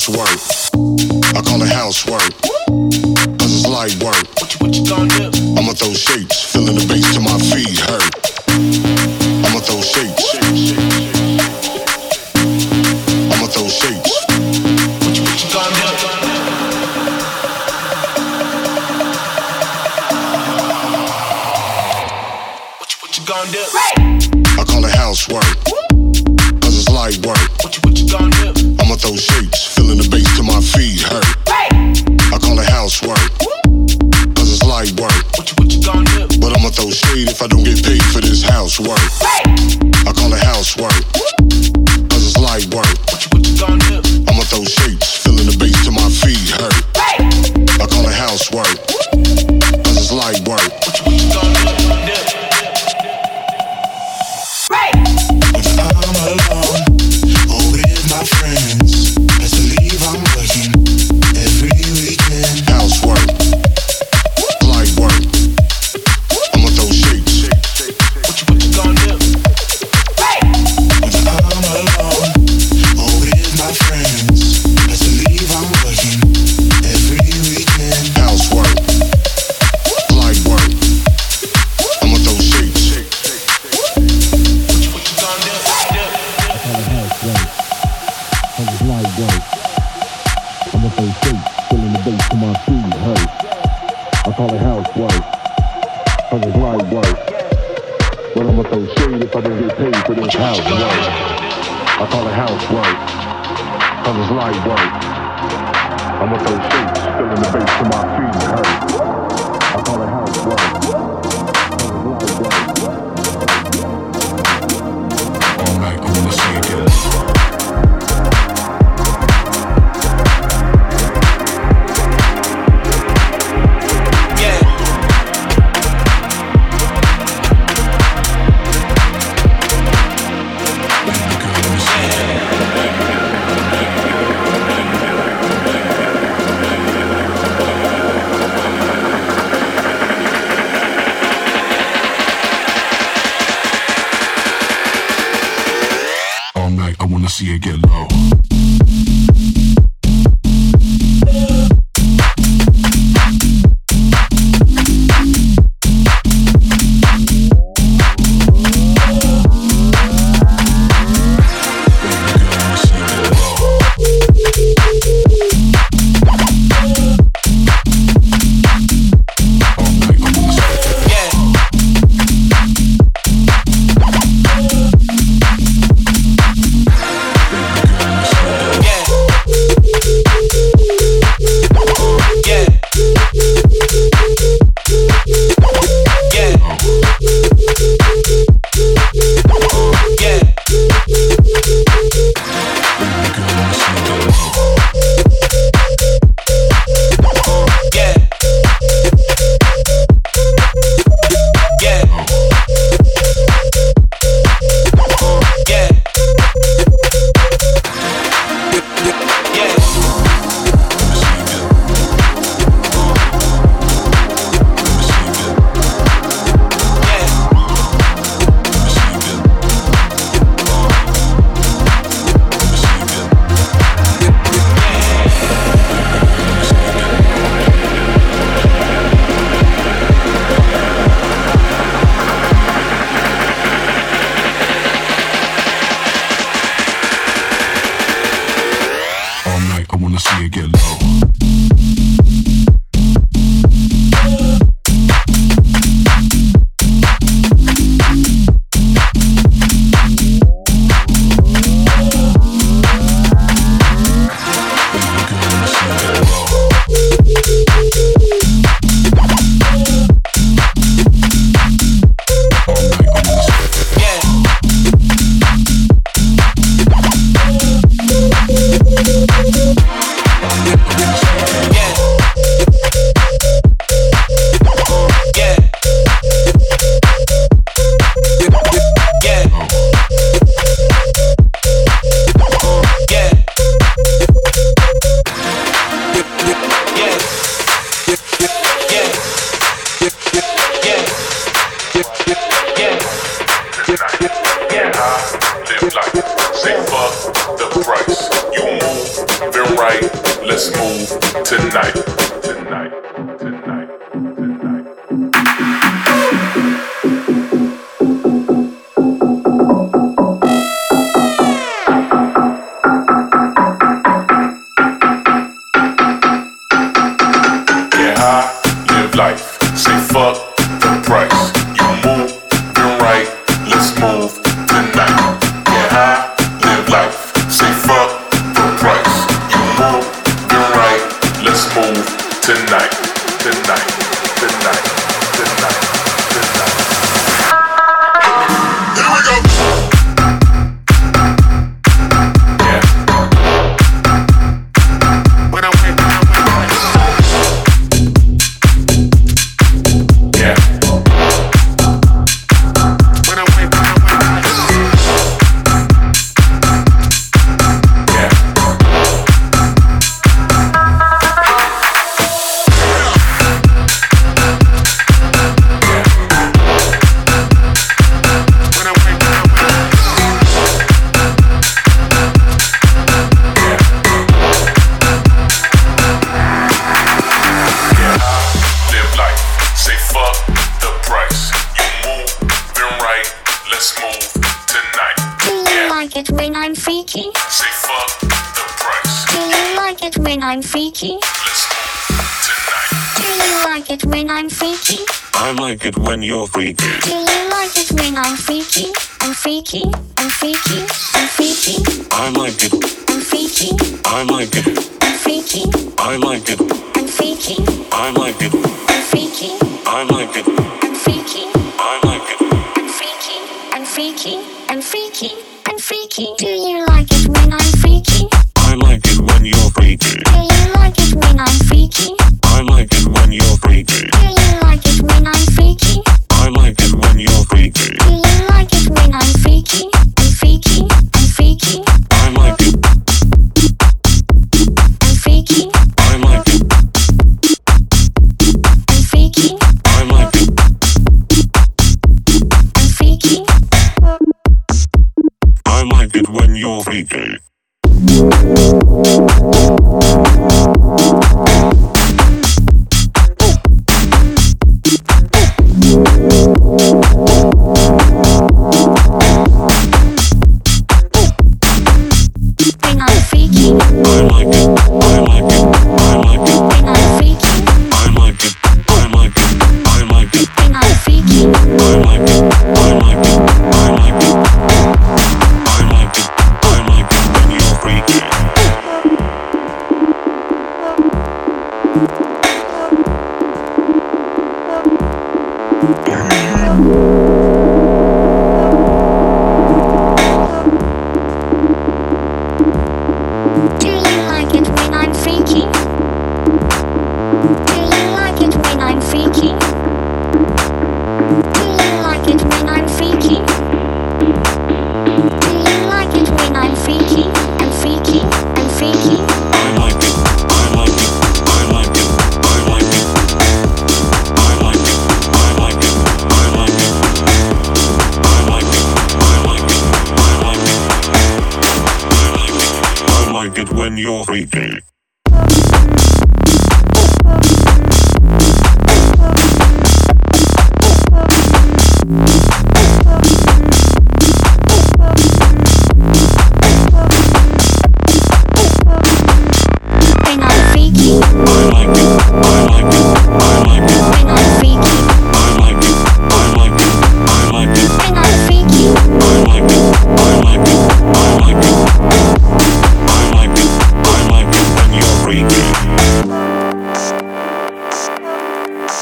Cause it's see like it when you're freaky? Do you like it when I'm freaky? I'm freaky. I'm freaky. I'm freaky. I like it. I'm freaky. I like it. I'm freaky. I like it. I'm freaky. I like it. I'm freaky. I like it. your VP.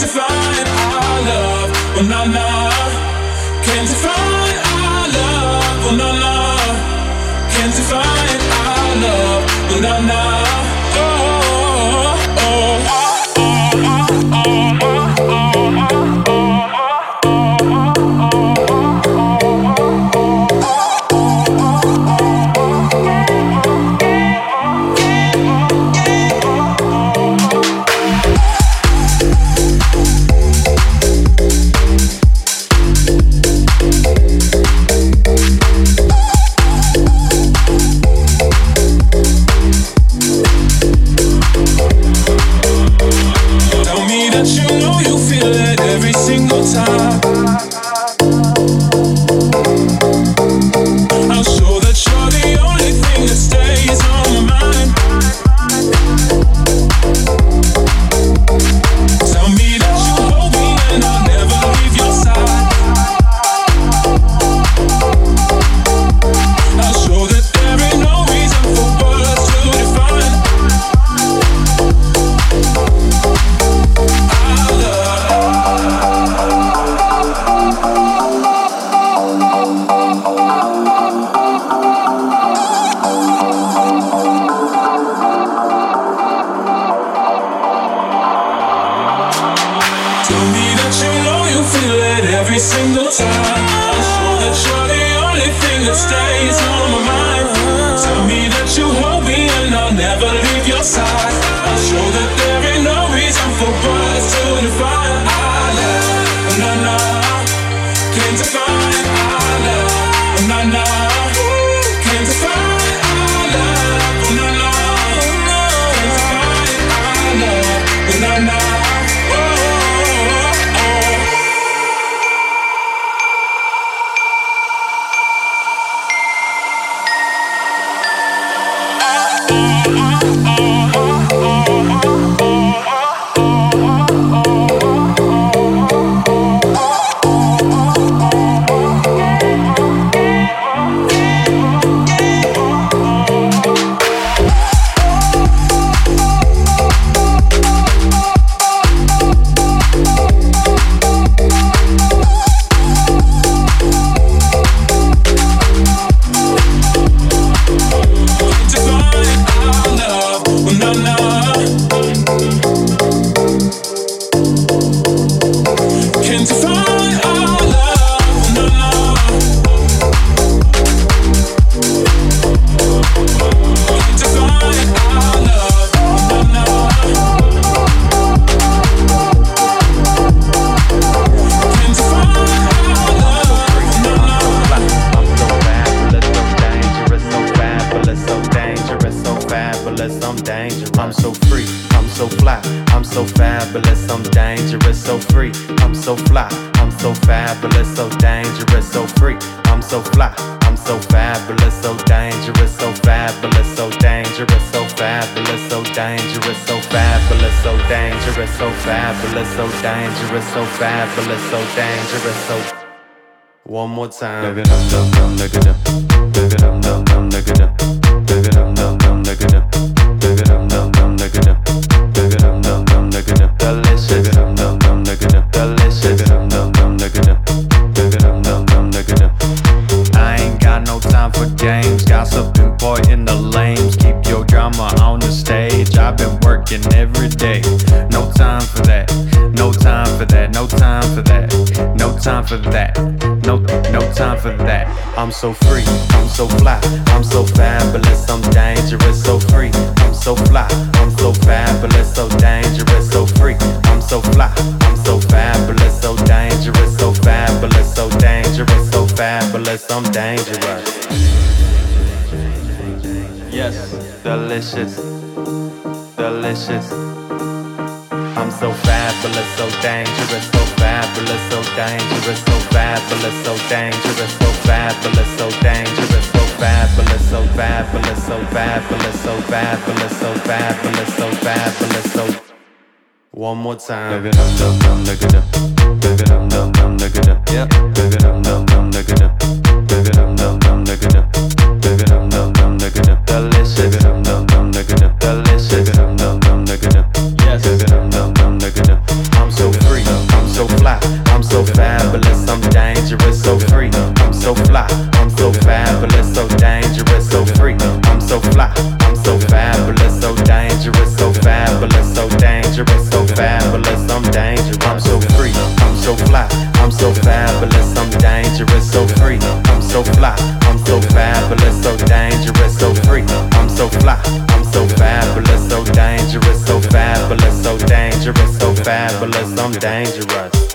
Can't you find our love? Oh, no, no. Can't our love? Oh. Can't our love? Oh. Dangerous, so fabulous, so dangerous, so one more time. I'm so free. I'm so fly. I'm so fabulous. I'm dangerous. So free. I'm so fly. I'm so fabulous. So dangerous. So free. I'm so fly. I'm so fabulous. So dangerous. So fabulous. So dangerous. So fabulous. I'm dangerous. Yes, delicious delicious so fabulous, so dangerous, so fabulous, so dangerous, so fabulous, so dangerous, so fabulous, so dangerous, so fabulous, so fabulous, so fabulous, so fabulous, so fabulous, so fabulous, so one more time. Baby dum dum dum da da, baby dum dum dum da da, yeah. Baby dum dum dum da da, baby dum dum dum da da. Dangerous. So free. I'm so fly. I'm so fabulous. So dangerous. So free. I'm so fly. I'm so fabulous. So dangerous. So fabulous. So dangerous. So fabulous. I'm dangerous. I'm so free. I'm so fly. I'm so fabulous. I'm dangerous. So free. I'm so fly. I'm so fabulous. So dangerous. So free. I'm so fly. I'm so fabulous. So dangerous. So fabulous. So dangerous. So fabulous. I'm dangerous.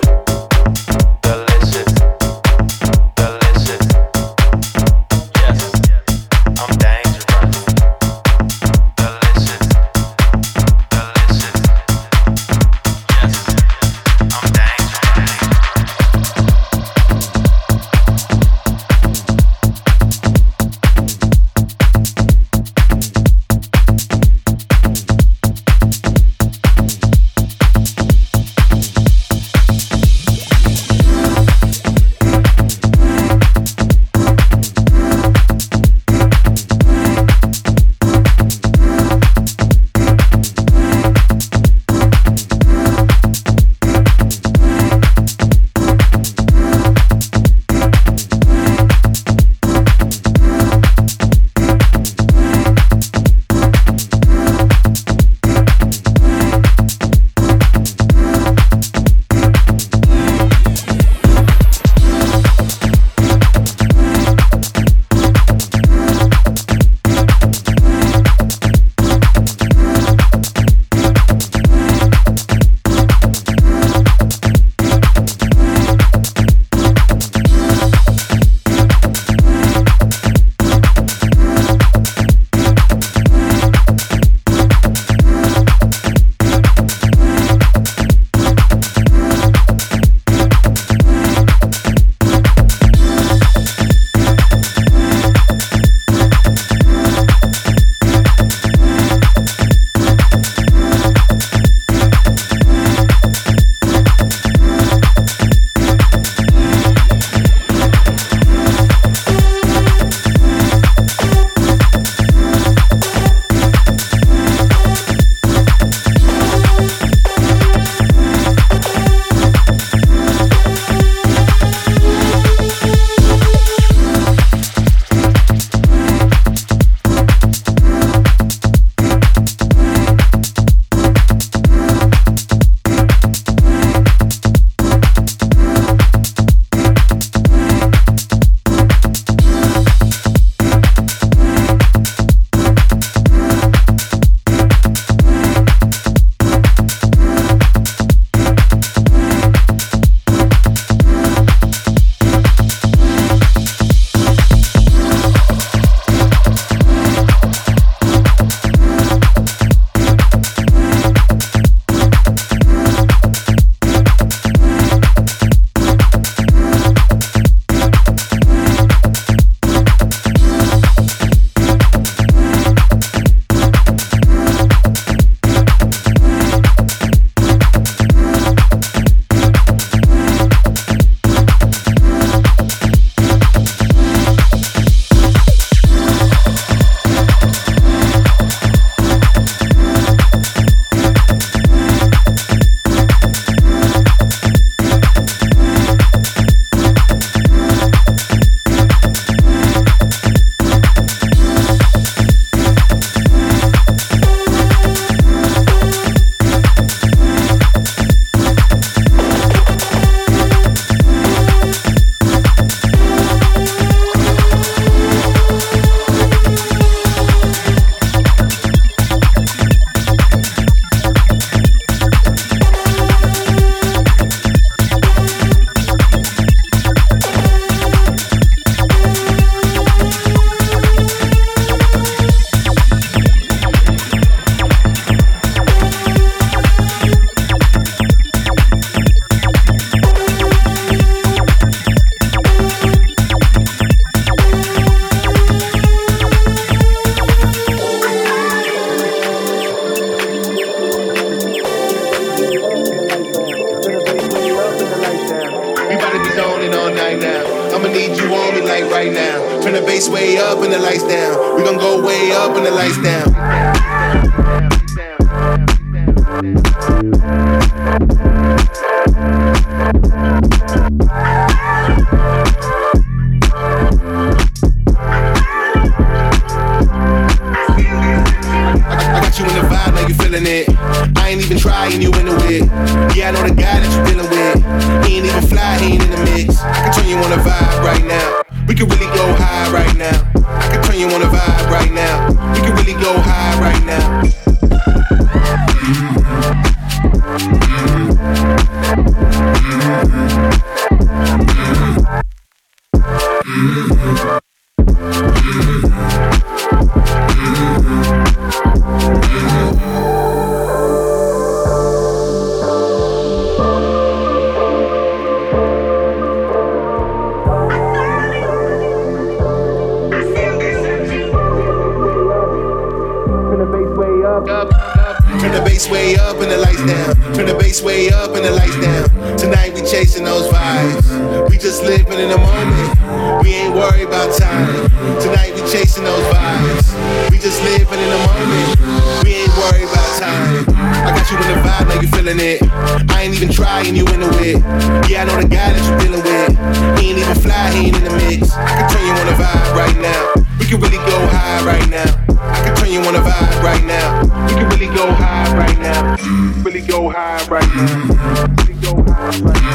need you on me like right now. Turn the bass way up and the lights down. We gon' go way up and the lights down. you in the vibe, now you feeling it. I ain't even trying you into it. Yeah, I know the guy that you dealing with. He ain't even fly, he ain't in the mix. I can turn you on a vibe right now. We can really go high right now. I can turn you on a vibe right now. We can really go high right now. Really go high right now. Really go high right now.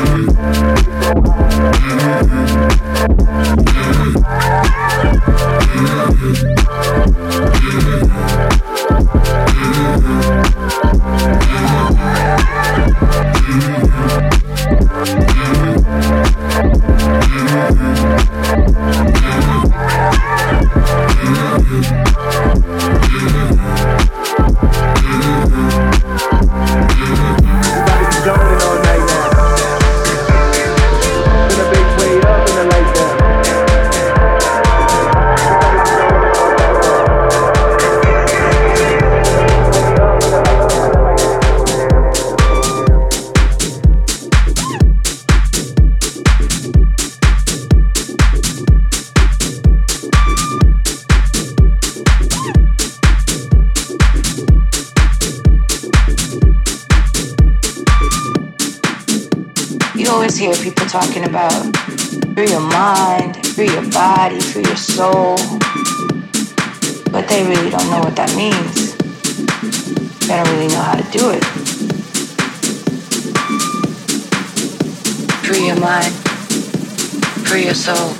soul.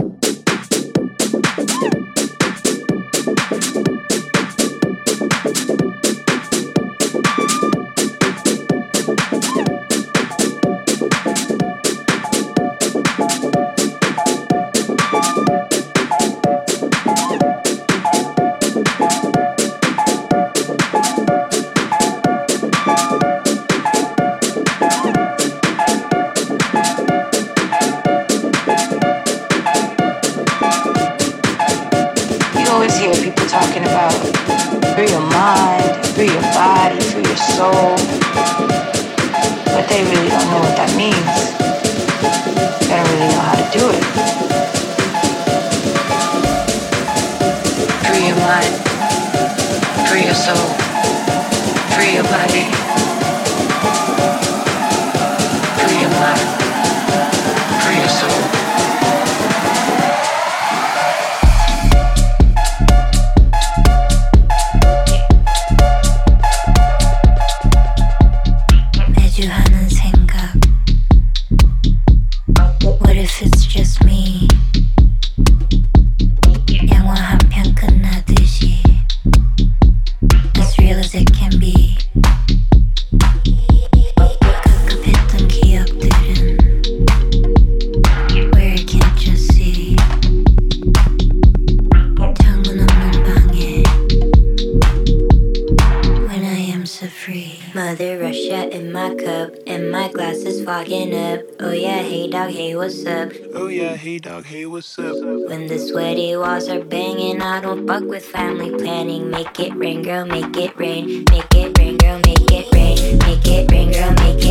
hey dog, hey, what's up? When the sweaty walls are banging, I don't fuck with family planning. Make it rain, girl, make it rain. Make it rain, girl, make it rain. Make it rain, girl, make it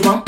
chemin